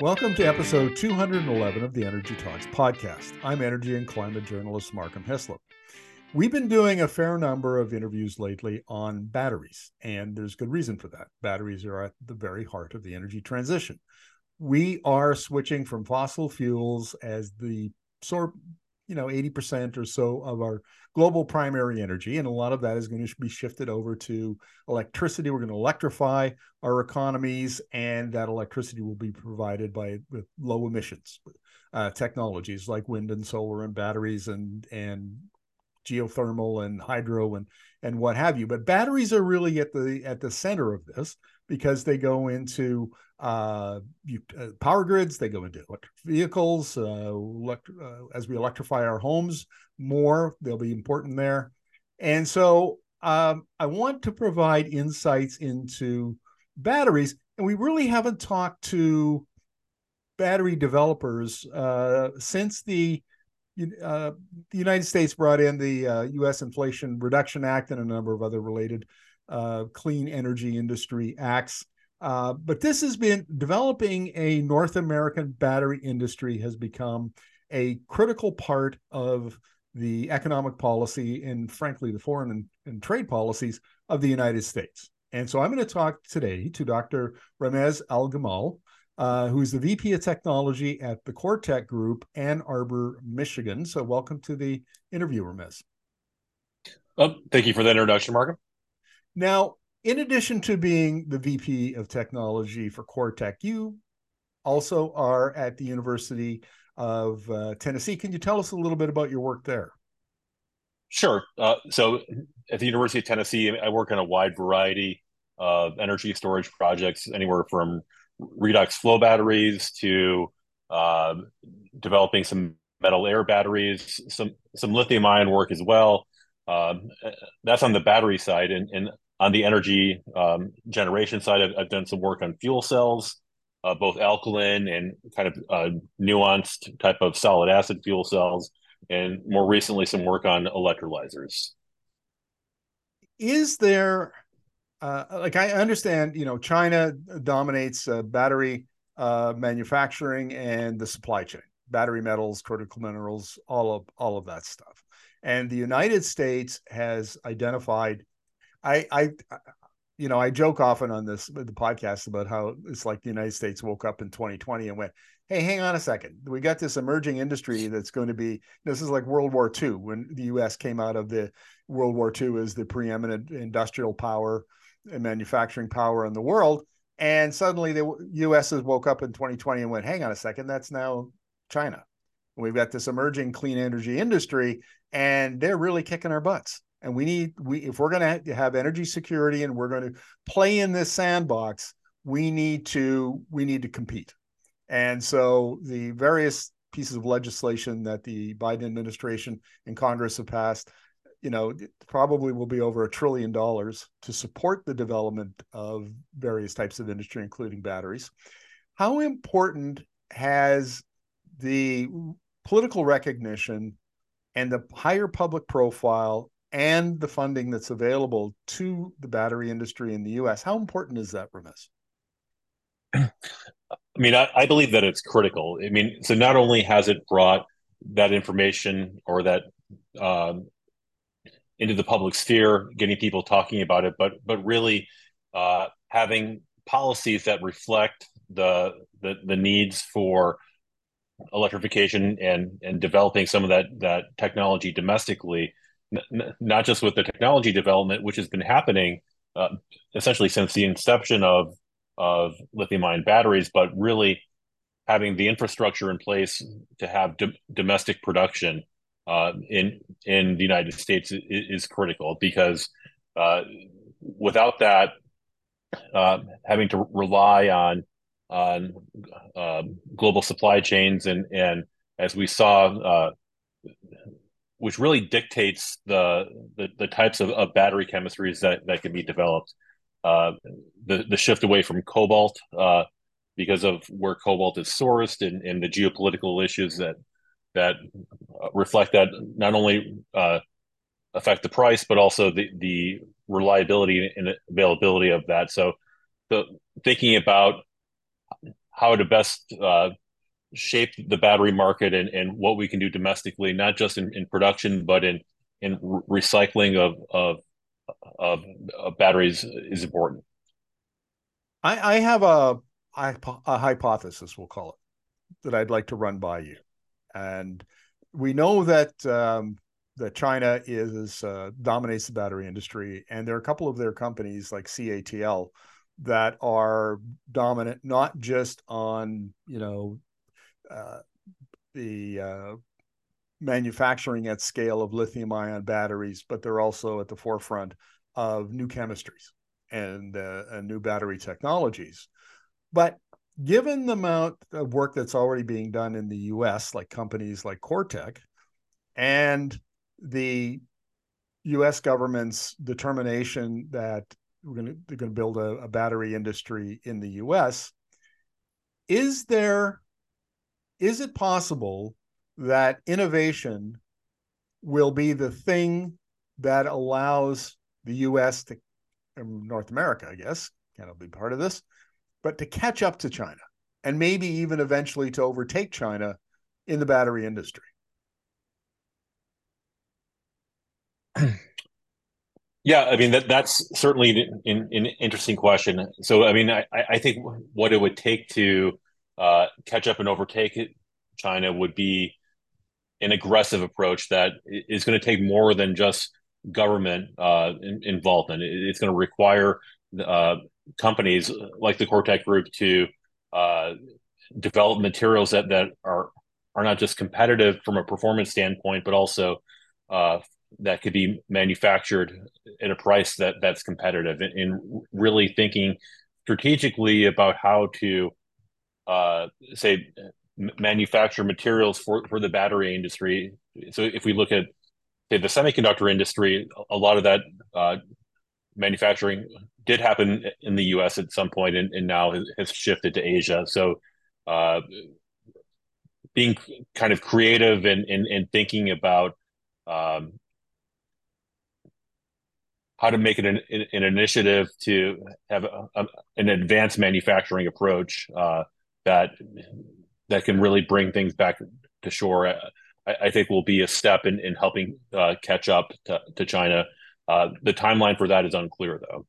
Welcome to episode 211 of the Energy Talks podcast. I'm energy and climate journalist Markham Hislop. We've been doing a fair number of interviews lately on batteries, and there's good reason for that. Batteries are at the very heart of the energy transition. We are switching from fossil fuels as the sort you know 80% or so of our global primary energy and a lot of that is going to be shifted over to electricity. We're going to electrify our economies and that electricity will be provided by low emissions uh, technologies like wind and solar and batteries and and geothermal and hydro and and what have you but batteries are really at the at the center of this because they go into uh, you, uh, power grids, they go into electric vehicles. Uh, elect- uh, as we electrify our homes more, they'll be important there. And so um, I want to provide insights into batteries. And we really haven't talked to battery developers uh, since the uh, the United States brought in the uh, U.S. Inflation Reduction Act and a number of other related uh, clean energy industry acts. Uh, but this has been developing a North American battery industry has become a critical part of the economic policy and, frankly, the foreign and, and trade policies of the United States. And so I'm going to talk today to Dr. Ramez Elgammal, uh, who's the VP of Technology at the Coretec Group, Ann Arbor, Michigan. So welcome to the interview, Ramez. Oh, thank you for that introduction, Markham. Now, in addition to being the VP of technology for Coretec, you also are at the University of uh, Tennessee. Can you tell us a little bit about your work there? Sure. Uh, so, at the University of Tennessee, I work on a wide variety of energy storage projects, anywhere from redox flow batteries to uh, developing some metal air batteries, some some lithium ion work as well. Um, that's on the battery side, and, and on the energy um, generation side, I've, I've, done some work on fuel cells, uh, both alkaline and kind of uh, nuanced type of solid acid fuel cells, and more recently some work on electrolyzers. Is there, uh, like I understand, you know, China dominates uh, battery uh, manufacturing and the supply chain, battery metals, critical minerals, all of all of that stuff. And the United States has identified I, I, you know, I joke often on this the podcast about how it's like the United States woke up in 2020 and went, "Hey, hang on a second, we got this emerging industry that's going to be." This is like World War II when the U.S. came out of the World War II as the preeminent industrial power manufacturing power in the world, and suddenly the U.S. has woke up in 2020 and went, "Hang on a second, that's now China." We've got this emerging clean energy industry, and they're really kicking our butts and we need we if we're going to have energy security and we're going to play in this sandbox we need to we need to compete and so the various pieces of legislation that the biden administration and congress have passed you know probably will be over a trillion dollars to support the development of various types of industry including batteries how important has the political recognition and the higher public profile and the funding that's available to the battery industry in the US. How important is that, Ramez? I mean, I, I, believe that it's critical. I mean, so not only has it brought that information or that um, into the public sphere, getting people talking about it, but but really uh, having policies that reflect the, the the needs for electrification and and developing some of that that technology domestically n- not just with the technology development, which has been happening uh, essentially since the inception of of lithium ion batteries, but really having the infrastructure in place to have do- domestic production uh, in in the United States is, is critical because uh, without that, uh, having to rely on on um, global supply chains and and as we saw uh, which really dictates the the, the types of, of, battery chemistries that, that can be developed. Uh, the the shift away from cobalt because of where cobalt is sourced and, and the geopolitical issues that that uh, reflect that not only uh, affect the price but also the the reliability and availability of that. So, the, thinking about how to best uh, shape the battery market and, and what we can do domestically, not just in, in production, but in in recycling of, of of, of batteries is important. I, I have a, a hypothesis, we'll call it, that I'd like to run by you, and we know that um, that China is uh, dominates the battery industry, and there are a couple of their companies like CATL that are dominant not just on you know uh, the uh, manufacturing at scale of lithium ion batteries, but they're also at the forefront of new chemistries and, uh, and new battery technologies. But given the amount of work that's already being done in the US, like companies like Coretec, and the US government's determination that we're going to, they're going to build a, a battery industry in the US, is there is it possible that innovation will be the thing that allows the US to North America, I guess, can be part of this, but to catch up to China and maybe even eventually to overtake China in the battery industry? Yeah, I mean that that's certainly an, an interesting question. So, I mean, I, I think what it would take to uh, catch up and overtake China would be an aggressive approach that is going to take more than just government uh, in, involvement. It's going to require uh, companies like the Coretec Group to uh, develop materials that that are are not just competitive from a performance standpoint, but also uh, that could be manufactured at a price that that's competitive. And, and really thinking strategically about how to uh, say manufacture materials for, for the battery industry. So if we look at say, the semiconductor industry, a lot of that uh, manufacturing did happen in the U.S. at some point, and, and now has, shifted to Asia. So uh, being kind of creative and, and, and thinking about um, how to make it an, an initiative to have a, a, an advanced manufacturing approach uh, that that can really bring things back to shore, I, I think will be a step in, in helping uh, catch up to, to China. Uh, the timeline for that is unclear, though.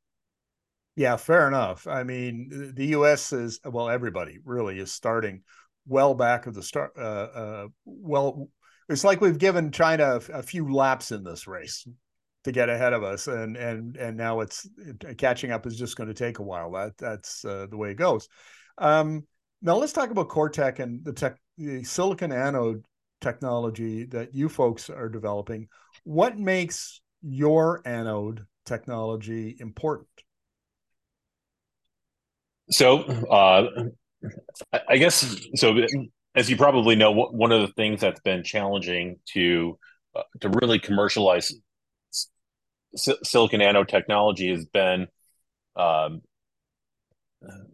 Yeah, fair enough. I mean, the U.S. is well, everybody really is starting well back of the start. Uh, uh, well, it's like we've given China a, a, few laps in this race to get ahead of us, and and and now it's catching up is just going to take a while. That that's uh, the way it goes. Um, now let's talk about Coretec and the tech, the silicon anode technology that you folks are developing. What makes your anode technology important? So, uh, I guess so. As you probably know, one of the things that's been challenging to uh, to really commercialize silicon anode technology has been um,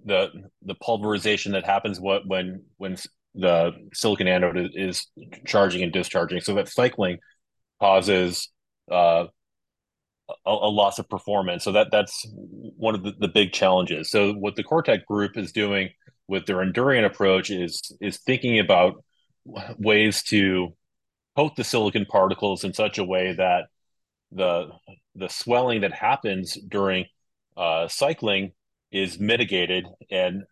the the pulverization that happens what when when the silicon anode is, charging and discharging. So that cycling causes uh, a, a, loss of performance. So that that's one of the, the big challenges. So what the Coretec group is doing with their Endurion approach is is thinking about ways to coat the silicon particles in such a way that the the swelling that happens during uh, cycling is mitigated and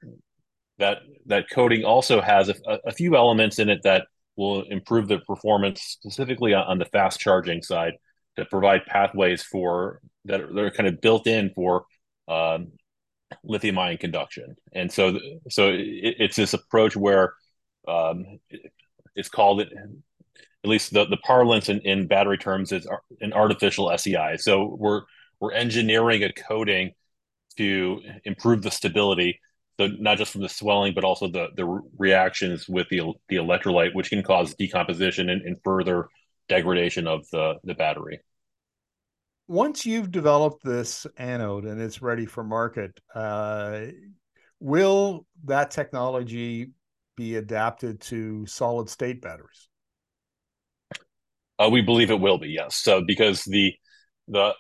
that that coating also has a, a, few elements in it that will improve the performance specifically on, on the fast charging side to provide pathways for that are, that are kind of built in for um, lithium ion conduction and so so it, it's this approach where um, it's called it at least the, the parlance in, in battery terms is an artificial SEI. So we're we're engineering a coating to improve the stability, so not just from the swelling, but also the the reactions with the the electrolyte, which can cause decomposition and, and further degradation of the the battery. Once you've developed this anode and it's ready for market, uh, will that technology be adapted to solid state batteries? Uh, we believe it will be, yes. So because the the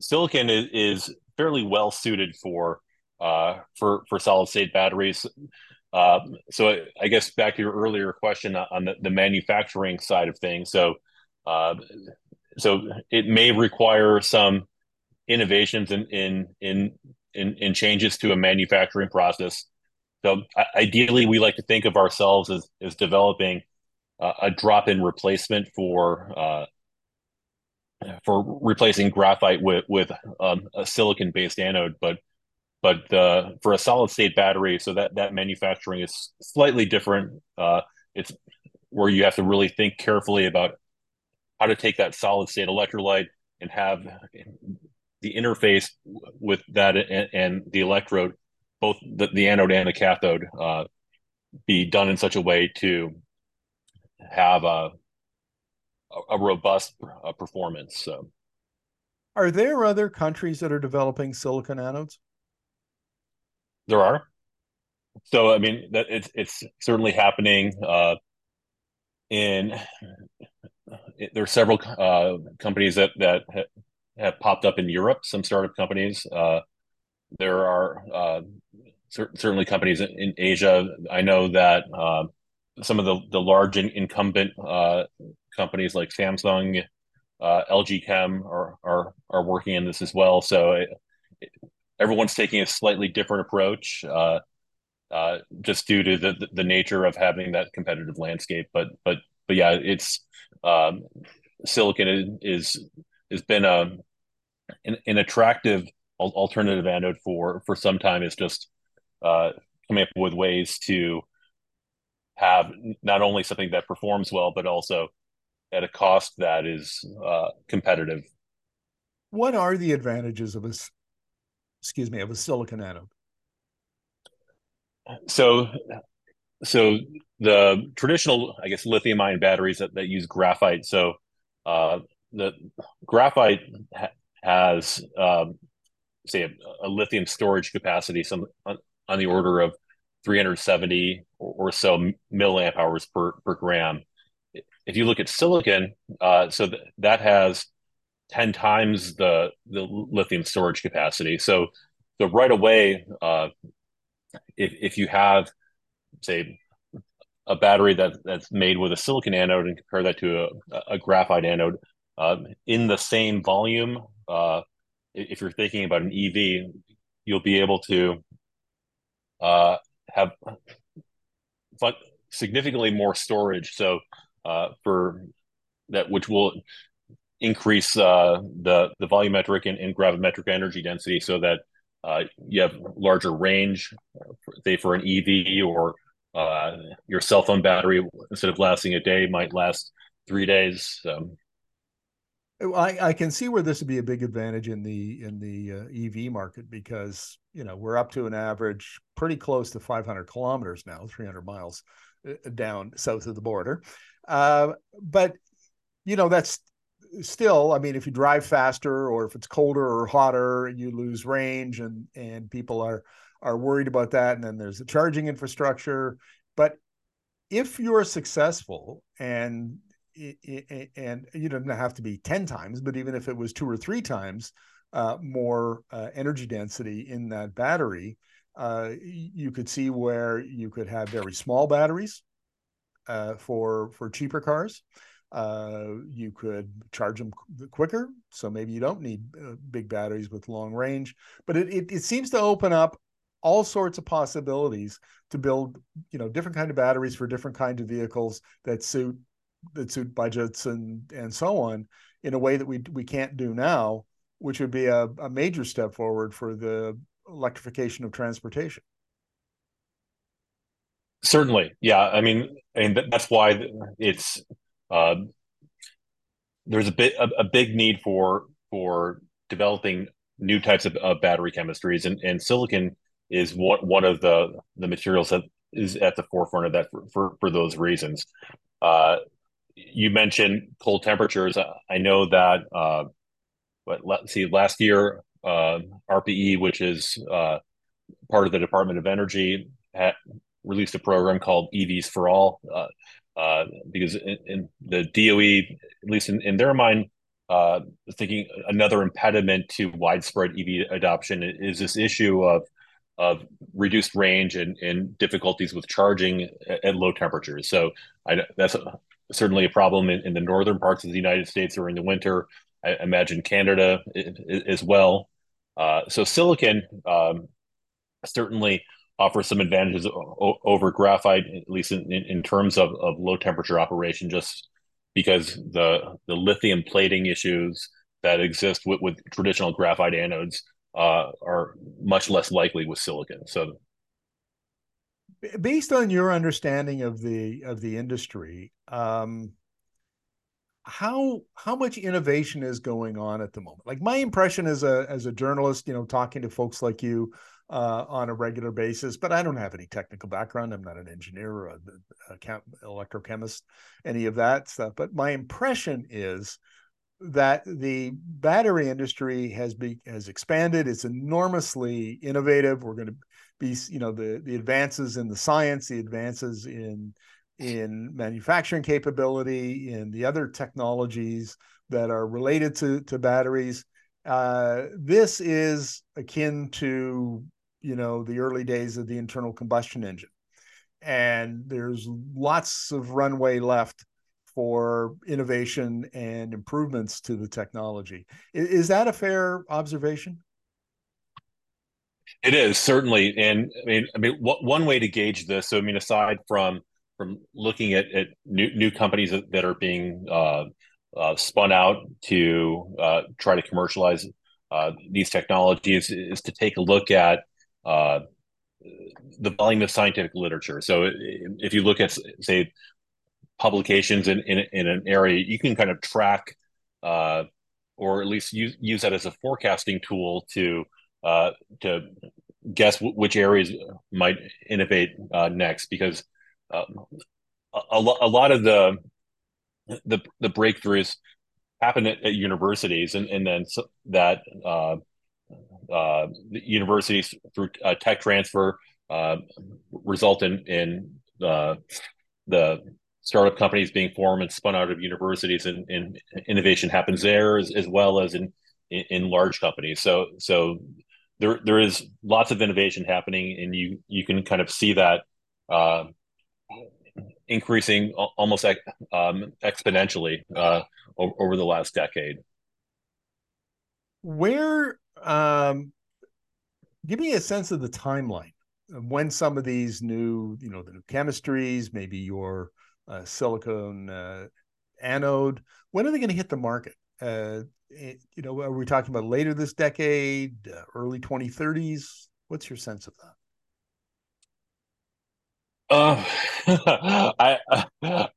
silicon is, is fairly well suited for uh, for for solid state batteries. Uh, so I guess back to your earlier question on the, the manufacturing side of things. So, uh, so it may require some innovations in in in in, in changes to a manufacturing process. So ideally, we like to think of ourselves as as developing uh, a drop-in replacement for uh, for replacing graphite with with um, a silicon-based anode, but but uh, for a solid-state battery, so that that manufacturing is slightly different. Uh, it's where you have to really think carefully about how to take that solid-state electrolyte and have the interface with that and, and the electrode, both the, the, anode and the cathode, uh, be done in such a way to have a a robust uh, performance. So, are there other countries that are developing silicon anodes? There are. So, I mean, that it's it's certainly happening. Uh, in there are several uh, companies that that ha- have popped up in Europe. Some startup companies. Uh, there are uh, cer- certainly companies in, in, Asia. I know that uh, some of the the large in, incumbent uh, companies like Samsung, uh, LG Chem are are are working in this as well. So it, it, everyone's taking a slightly different approach, uh, uh, just due to the the nature of having that competitive landscape. But but but yeah, it's um, silicon is has been a an, an attractive alternative anode for for some time. Is just uh, coming up with ways to have not only something that performs well, but also at a cost that is uh, competitive. What are the advantages of a, excuse me, of a silicon anode? So, so the traditional, I guess, lithium ion batteries that, that use graphite. So, uh, the graphite ha- has, um, say, a, a, lithium storage capacity some on, on the order of 370 or, or so milliamp hours per, per gram. If you look at silicon, uh, so th- that has 10 times the, the lithium storage capacity. So, so right away, uh, if, if you have, say, a battery that, that's made with a silicon anode and compare that to a, a graphite anode, uh, in the same volume, uh, if you're thinking about an EV, you'll be able to uh, have significantly more storage. So uh, for that, which will increase uh, the the volumetric and, and, gravimetric energy density, so that uh, you have larger range, say for an EV or uh, your cell phone battery instead of lasting a day might last three days. So. I, I can see where this would be a big advantage in the in the uh, EV market because you know we're up to an average pretty close to 500 kilometers now, 300 miles uh, down south of the border. Uh, but you know that's still, I mean, if you drive faster or if it's colder or hotter, you lose range, and and people are are worried about that. And then there's the charging infrastructure. But if you're successful and and you don't have to be 10 times, but even if it was two or three times uh, more uh, energy density in that battery, uh, you could see where you could have very small batteries uh, for for cheaper cars. Uh, you could charge them quicker, so maybe you don't need uh, big batteries with long range. But it, it it seems to open up all sorts of possibilities to build you know different kind of batteries for different kinds of vehicles that suit that suit budgets and and so on in a way that we we can't do now, which would be a, a major step forward for the electrification of transportation. Certainly, yeah. I mean, and that's why it's uh, there's a bit a, a, big need for for developing new types of, of battery chemistries, and, and silicon is one one of the the materials that is at the forefront of that for for, for those reasons. Uh, you mentioned cold temperatures. I know that, uh, but let's see, last year, uh, ARPA-E, which is uh, part of the Department of Energy, had released a program called EVs for All. Uh, uh, because in, in, the DOE, at least in, in their mind, uh, thinking another impediment to widespread EV adoption is this issue of of reduced range and, and difficulties with charging at, at low temperatures. So I, that's a, certainly a problem in, in, the northern parts of the United States during the winter. I imagine Canada as well. Uh, so silicon um, certainly offers some advantages over graphite, at least in, in terms of, of low temperature operation, just because the the lithium plating issues that exist with, with traditional graphite anodes uh, are much less likely with silicon. So, based on your understanding of the of the industry, um, how how much innovation is going on at the moment? Like my impression as a as a journalist, you know, talking to folks like you uh, on a regular basis, but I don't have any technical background. I'm not an engineer or a, chem, electrochemist, any of that stuff. But my impression is that the battery industry has be has expanded. It's enormously innovative. We're going to be, you know, the the advances in the science, the advances in in manufacturing capability, in the other technologies that are related to to batteries. Uh, this is akin to you know the early days of the internal combustion engine, and there's lots of runway left for innovation and improvements to the technology. Is, is that a fair observation? It is certainly, and I mean, I mean, one way to gauge this. So, I mean, aside from from looking at, at new new companies that, that are being uh, uh, spun out to uh, try to commercialize uh, these technologies, is to take a look at uh, the volume of scientific literature. So, if you look at say publications in, in, in an area, you can kind of track uh, or at least use, use that as a forecasting tool to uh, to guess w- which areas might innovate uh, next because uh, a, a, a, lot of the the, the breakthroughs happen at, at universities and, and then so that uh, uh, universities through tech transfer result in in the startup companies being formed and spun out of universities and, and innovation happens there as, as well as in, in, in large companies. So so there there is lots of innovation happening and you you can kind of see that uh, increasing almost um, exponentially uh, over, the last decade. Where um, give me a sense of the timeline when some of these new you know the new chemistries maybe your uh, silicone uh, anode. When are they going to hit the market? Uh, you know, are we talking about later this decade, uh, early 2030s? What's your sense of that? Uh, I, I,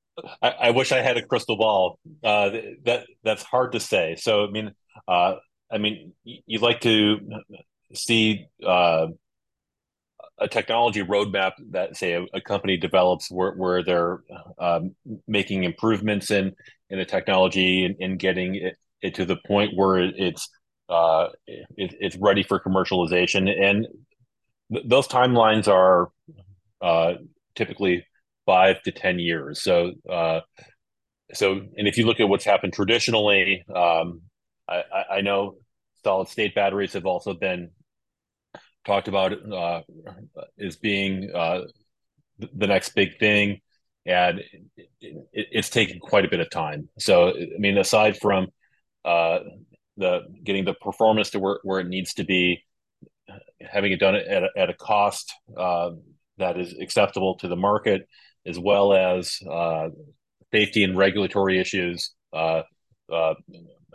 I wish I had a crystal ball. Uh, that that's hard to say. So I mean, uh, I mean, you'd like to see uh, a technology roadmap that say a, a company develops where, where they're um, making improvements in in the technology and, and getting it, it, to the point where it's uh, it, it's ready for commercialization. And th- those timelines are uh, typically five to ten years. So uh, so and if you look at what's happened traditionally um, I, I know solid state batteries have also been talked about uh, as being uh, the next big thing, and it, it, it's taken quite a bit of time. So, I mean, aside from uh, the getting the performance to where, where it needs to be, having it done at a, at a cost uh, that is acceptable to the market, as well as uh, safety and regulatory issues. Uh,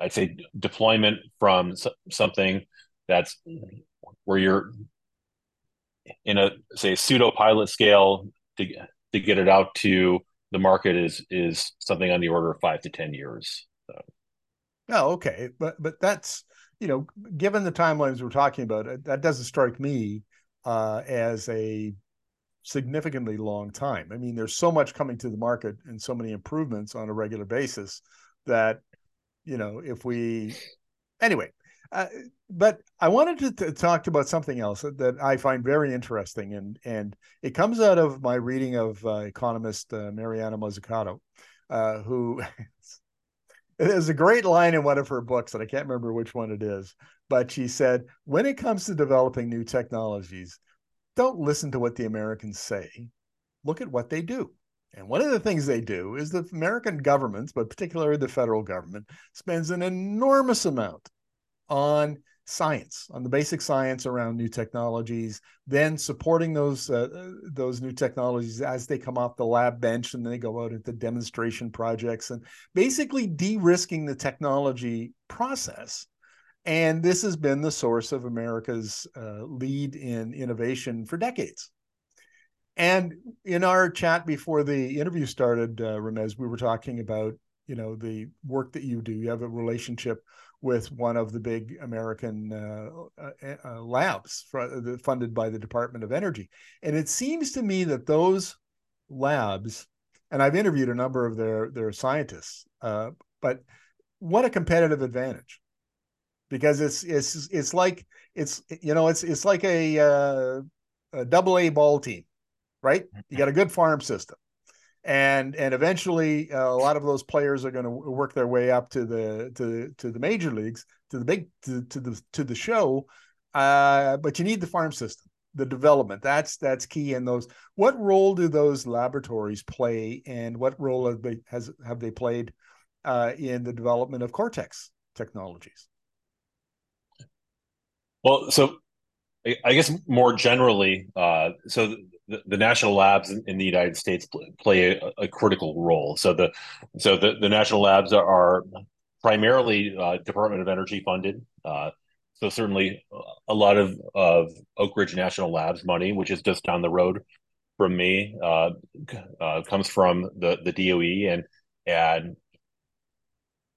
I'd say deployment from something that's where you're in a say pseudo pilot scale to to get it out to the market is is something on the order of five to ten years. So. Oh, okay, but but that's you know, given the timelines we're talking about, that doesn't strike me uh, as a significantly long time. I mean, there's so much coming to the market and so many improvements on a regular basis that you know, if we anyway, uh, but I wanted to, to, talk about something else that I find very interesting, and and it comes out of my reading of uh, economist uh, Mariana Mazzucato, uh, who there's a great line in one of her books, and I can't remember which one it is, but she said, when it comes to developing new technologies, don't listen to what the Americans say. Look at what they do. And one of the things they do is the American governments, but particularly the federal government, spends an enormous amount on science, on the basic science around new technologies, then supporting those uh, those new technologies as they come off the lab bench and they go out into demonstration projects and basically de-risking the technology process. And this has been the source of America's uh, lead in innovation for decades. And in our chat before the interview started, uh, Ramez, we were talking about you know the work that you do. You have a relationship with one of the big American uh, uh, uh labs funded by the Department of Energy, and it seems to me that those labs, and I've interviewed a number of their their scientists, uh, but what a competitive advantage because it's it's it's like it's you know it's it's like a, uh, a double A ball team right? You got a good farm system. And and eventually, uh, a lot of those players are going to work their way up to the to to the major leagues, to the big to, to the to the show. Uh, but you need the farm system, the development. That's that's key in those. What role do those laboratories play, and what role have they has have they played uh, in the development of Coretec's technologies? Well, so I guess more generally, uh, so the, the, national labs in, the United States play a, a, critical role. So the so the, the national labs are, are primarily uh, Department of Energy funded. Uh, so certainly a lot of of Oak Ridge National Labs money, which is just down the road from me, uh, uh, comes from the the DOE and and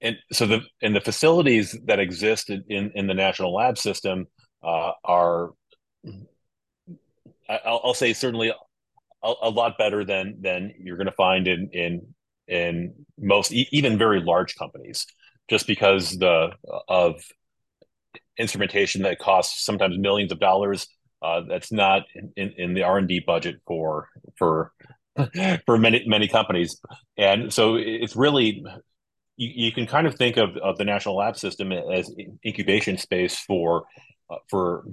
and so the and the facilities that exist in in the national lab system uh, are I'll, I'll, say certainly a, a, lot better than than you're going to find in in in most even very large companies just because the of instrumentation that costs sometimes millions of dollars uh, that's not in, in the r&d budget for for for many many companies. And so it's really you, you can kind of think of, of the national lab system as incubation space for uh, for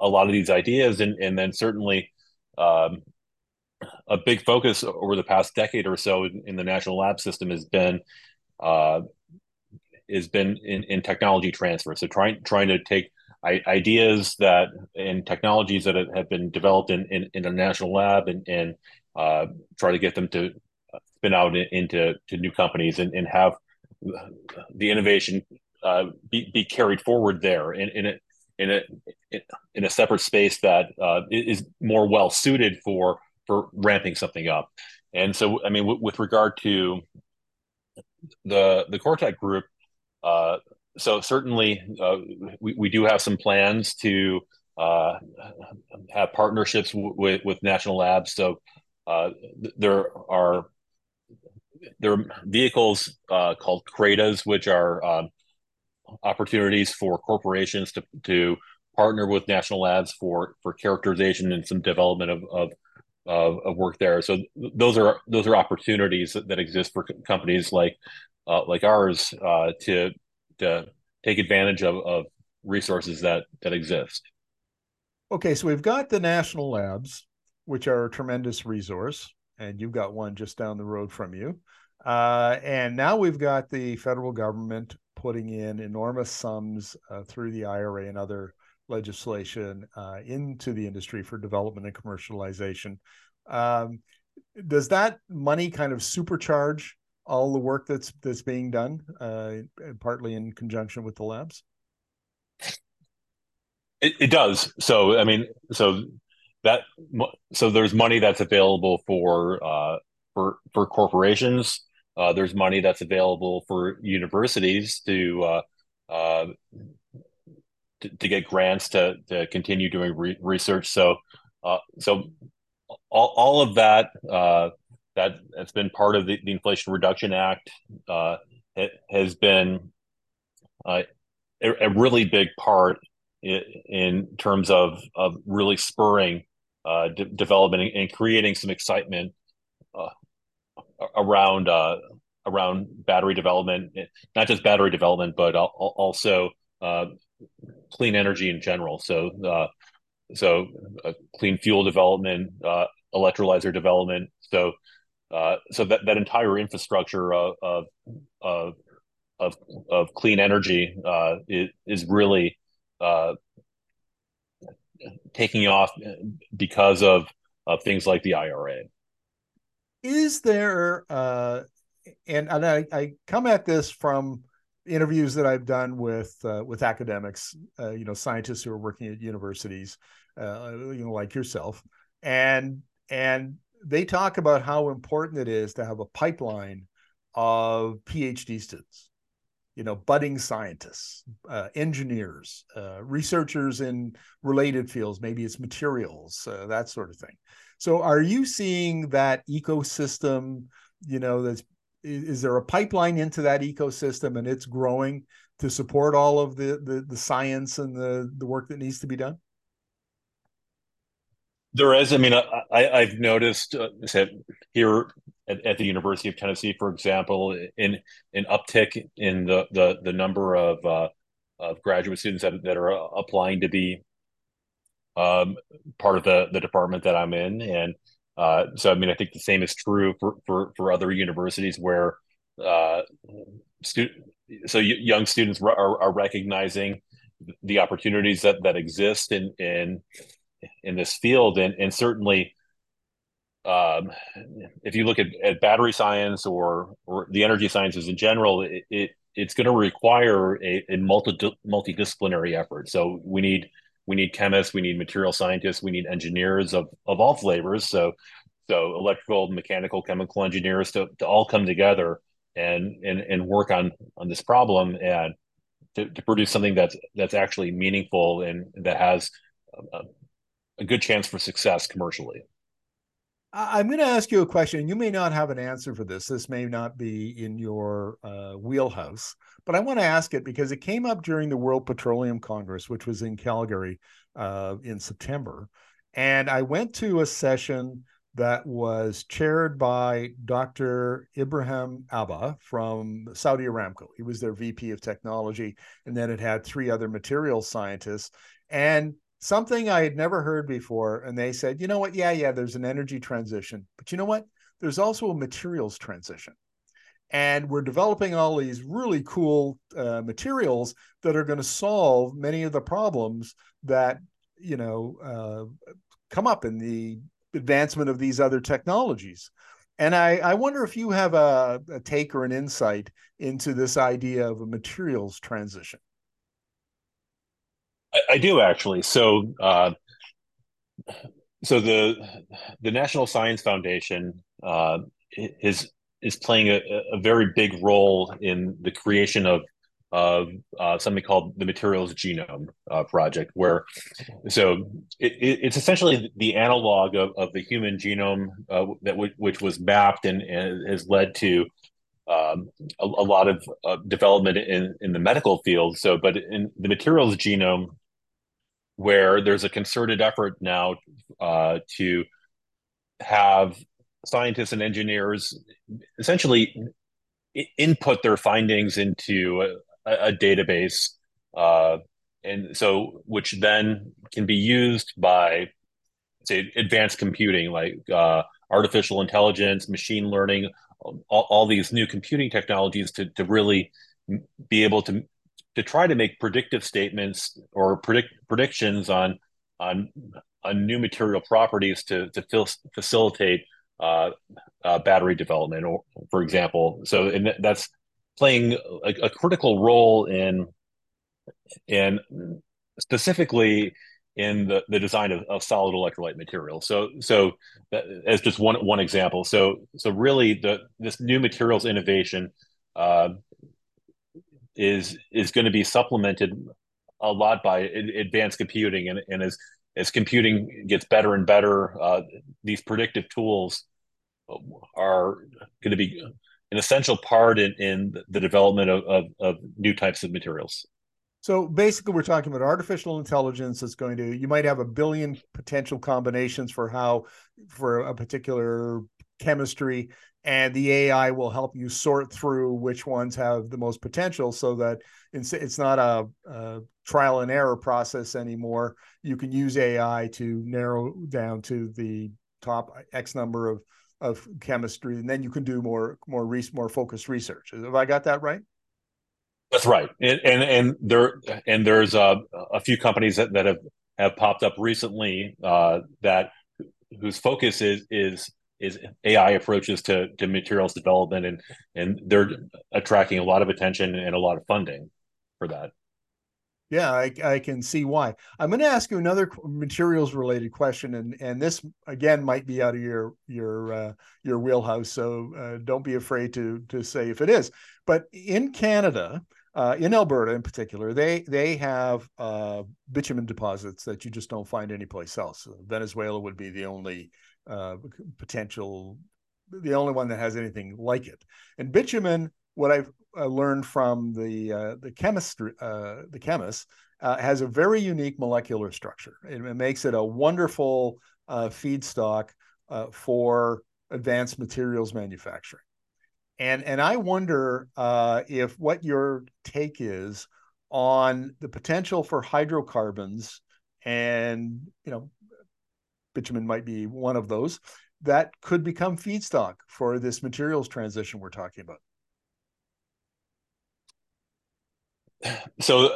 a, lot of these ideas, and and then certainly um, a big focus over the past decade or so in, in the national lab system has been uh, has been in, in technology transfer. So trying trying to take ideas that and technologies that have been developed in, in, in a national lab and, and uh, try to get them to spin out into to new companies and, and have the innovation uh, be, be carried forward there. And, and it, in a in a separate space that uh, is more well suited for for ramping something up. And so, I mean, w- with regard to the the Coretec group, uh, so certainly uh, we we do have some plans to uh, have partnerships w- with with national labs. So uh, th- there are there are vehicles uh, called CRADAs, which are um, opportunities for corporations to to partner with national labs for for characterization and some development of of of, of work there. So those are those are opportunities that, that exist for companies like uh, like ours uh, to to take advantage of, of resources that that exist. Okay, so we've got the national labs, which are a tremendous resource, and you've got one just down the road from you. Uh, and now we've got the federal government putting in enormous sums uh, through the IRA and other legislation uh, into the industry for development and commercialization. Um, does that money kind of supercharge all the work that's that's being done, uh, partly in conjunction with the labs? It, it does. So I mean, so that so there's money that's available for uh, for for corporations uh, there's money that's available for universities to uh, uh, to, to, get grants to to continue doing re- research. So uh, so all, all of that uh, that has been part of the, the Inflation Reduction Act uh, has been a, a, really big part in, terms of of really spurring de- development and, creating some excitement around uh, around battery development, not just battery development, but also uh, clean energy in general. So uh, so uh, clean fuel development, uh, electrolyzer development. So uh, so that, that entire infrastructure of of of of, of clean energy uh, is, is really uh, taking off because of of things like the IRA. Is there uh, and and I, I come at this from interviews that I've done with uh, with academics, uh, you know, scientists who are working at universities, uh, you know, like yourself, and and they talk about how important it is to have a pipeline of PhD students, you know, budding scientists, uh, engineers, uh, researchers in related fields, maybe it's materials, uh, that sort of thing. So, are you seeing that ecosystem? You know, that's is there a pipeline into that ecosystem and it's growing to support all of the the, the science and the the work that needs to be done there is i mean I i, have noticed uh, here at, at, the university of tennessee for example in an uptick in the the, the number of uh, of graduate students that, that are applying to be um, part of the the department that i'm in and uh, so, I mean, I think the same is true for for, for other universities where uh, stu- so young students are, are recognizing the opportunities that, that exist in in in this field, and and certainly. Um, if you look at, at battery science or or the energy sciences in general, it, it it's going to require a, a multi multidisciplinary effort. So we need we need chemists, we need material scientists, we need engineers of, of all flavors. So, so electrical, mechanical, chemical engineers to, to all come together and, and, and work on, on this problem and to, to produce something that's, that's actually meaningful and that has a, a good chance for success commercially. I'm going to ask you a question. You may not have an answer for this. This may not be in your uh, wheelhouse, but I want to ask it because it came up during the World Petroleum Congress, which was in Calgary uh, in September. And I went to a session that was chaired by Dr. Ibrahim Abba from Saudi Aramco. He was their VP of technology. And then it had three other materials scientists. And something I had never heard before. And they said, you know what? Yeah, yeah, there's an energy transition. But you know what? There's also a materials transition. And we're developing all these really cool uh, materials that are going to solve many of the problems that, you know, uh, come up in the advancement of these other technologies. And I, I wonder if you have a, a take or an insight into this idea of a materials transition. I, I do actually. So, uh, so the the National Science Foundation uh, is is playing a, a, very big role in the creation of of uh, something called the Materials Genome uh, Project, where so it, it's essentially the analog of, of the human genome uh, that w- which was mapped and, and has led to um, a, a, lot of uh, development in, in the medical field. So, but in the materials genome where there's a concerted effort now uh, to have scientists and engineers essentially input their findings into a, a database uh, and so which then can be used by say advanced computing like uh, artificial intelligence machine learning all, all, these new computing technologies to, to really be able to to try to make predictive statements or predict predictions on on on new material properties to to fil- facilitate uh, uh, battery development, or for example. So, and that's playing a, a critical role in in specifically in the, the design of, of solid electrolyte materials. So, so that, as just one one example. So, so really, the this new materials innovation uh, is is going to be supplemented a lot by advanced computing and, and as as computing gets better and better uh, these predictive tools are going to be an essential part in, in the development of, of, of new types of materials. So basically we're talking about artificial intelligence that's going to you might have a billion potential combinations for how for a particular chemistry, and the AI will help you sort through which ones have the most potential, so that it's, it's not a, a trial and error process anymore. You can use AI to narrow down to the top X number of of chemistry, and then you can do more more re- more focused research. Have I got that right? That's right, and and, and there and there's a, a few companies that, that have have popped up recently uh, that whose focus is is is AI approaches to to materials development, and and they're attracting a lot of attention and a lot of funding for that. Yeah, I, I can see why. I'm going to ask you another materials related question, and and this again might be out of your your uh, your wheelhouse, so uh, don't be afraid to to say if it is. But in Canada, uh, in Alberta in particular, they they have uh, bitumen deposits that you just don't find anyplace else. Venezuela would be the only uh, potential, the only one that has anything like it. And bitumen, what I've uh, learned from the uh, the chemistry uh, the chemist uh, has a very unique molecular structure. It, it makes it a wonderful feedstock for advanced materials manufacturing. And and I wonder uh, if what your take is on the potential for hydrocarbons, and you know, bitumen might be one of those that could become feedstock for this materials transition we're talking about. so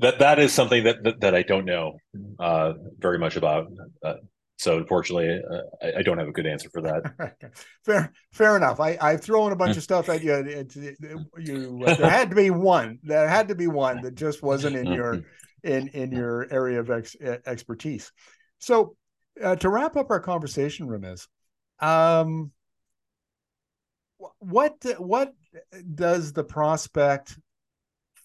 that that is something that that, that I don't know uh, very much about. Uh, so unfortunately, uh, I, I, don't have a good answer for that. fair, fair enough. I I've thrown a bunch of stuff at you. It, it, you uh, there had to be one. There had to be one that just wasn't in your in in your area of ex, expertise. So uh, to wrap up our conversation, Ramez, um, what what does the prospect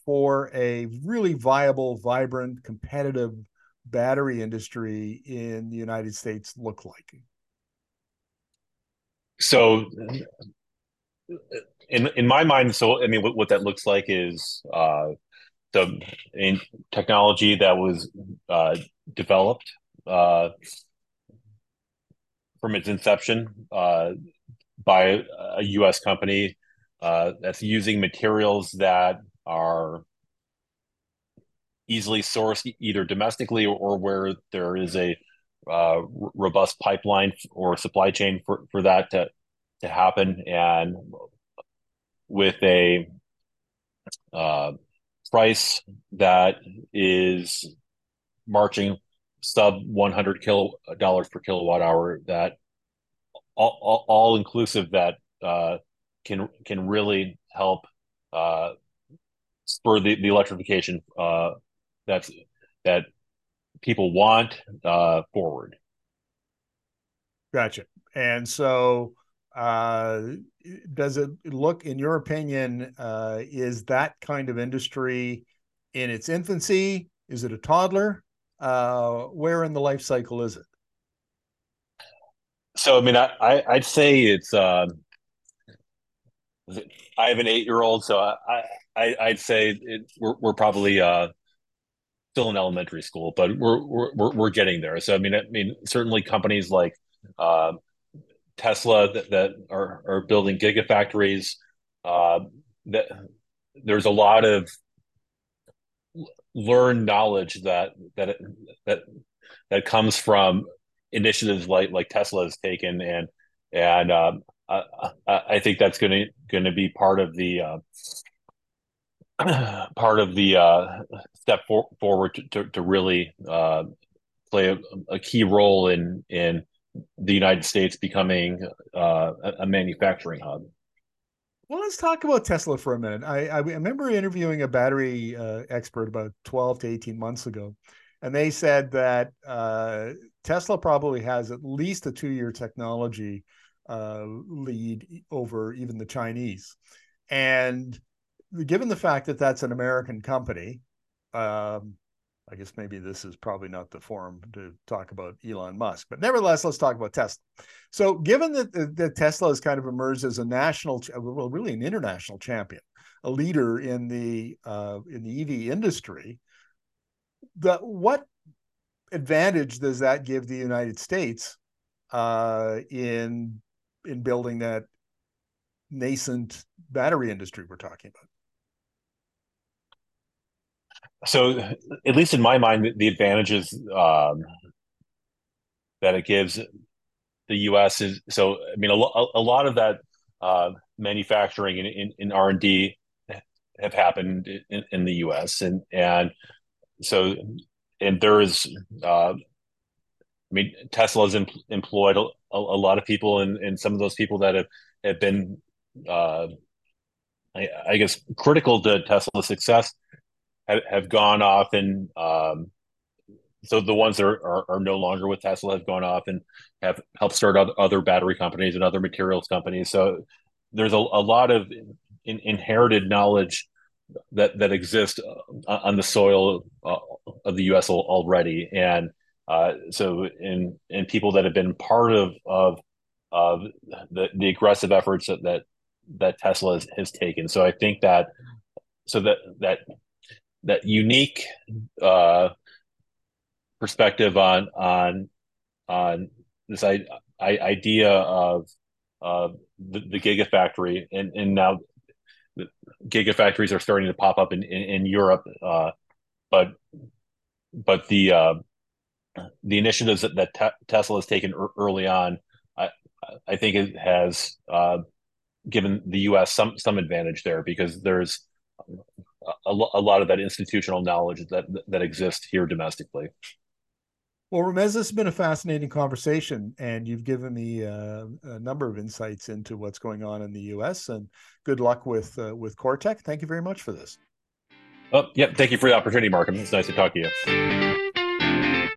for a really viable, vibrant, competitive battery industry in the United States look like? So, in in my mind, so I mean, what, what that looks like is uh, the in technology that was uh, developed uh, from its inception uh, by a U.S. company uh, that's using materials that are easily sourced either domestically or where there is a uh, robust pipeline or supply chain for, for that to, to happen and with a uh, price that is marching sub 100 kilo dollars per kilowatt hour that all, all, all inclusive that uh, can can really help uh, spur the, the electrification uh, that's that people want uh, forward. Gotcha. And so, uh, does it look, in your opinion, uh, is that kind of industry in its infancy? Is it a toddler? Uh, where in the life cycle is it? So, I mean, I, I would say it's. Uh, I have an eight-year-old, so I, I I'd say it, we're we're probably uh, still in elementary school, but we're we're we're getting there. So I mean, I mean, certainly companies like uh, Tesla that, that are are building gigafactories. Uh, that there's a lot of learned knowledge that that that that comes from initiatives like like Tesla has taken, and and um, I, I think that's going to going to be part of the uh, part of the uh, step for, forward to, to, to really uh, play a, a, key role in in the United States becoming uh, a, manufacturing hub. Well, let's talk about Tesla for a minute. I, I remember interviewing a battery uh, expert about 12 to 18 months ago, and they said that uh, Tesla probably has at least a two year technology uh, lead over even the Chinese. And given the fact that that's an American company, um, I guess maybe this is probably not the forum to talk about Elon Musk, but nevertheless, let's talk about Tesla. So, given that, that Tesla has kind of emerged as a national, well, really an international champion, a leader in the uh, in the EV industry, the what advantage does that give the United States uh, in in building that nascent battery industry we're talking about? So, at least in my mind, the advantages um, that it gives the U.S. is so. I mean, a, a lot of that uh, manufacturing and in, R and D have happened in, in, the U.S. and and so and there is. Uh, I mean, Tesla has em- employed a, a, lot of people, and, and some of those people that have have been, uh, I, I, guess, critical to Tesla's success have, have gone off and um, so the ones that are, are, are, no longer with Tesla have gone off and have helped start other battery companies and other materials companies. So there's a, a lot of in, inherited knowledge that that exists uh, on the soil uh, of the U.S. already, and uh, so in in people that have been part of of of the, the aggressive efforts that, that that Tesla has, has taken. So I think that so that that that unique uh, perspective on on on this I, I, idea of uh, the, the gigafactory and and now gigafactories are starting to pop up in in, in Europe, uh, but but the uh, the initiatives that, that te- Tesla has taken er- early on, I I think it has uh, given the U.S. some some advantage there because there's a, a lot of that institutional knowledge that that exists here domestically. Well, Ramez, this has been a fascinating conversation, and you've given me uh, a number of insights into what's going on in the U.S. And good luck with uh, with Coretec. Thank you very much for this. Oh, yeah. Thank you for the opportunity, Mark. It's nice to talk to you.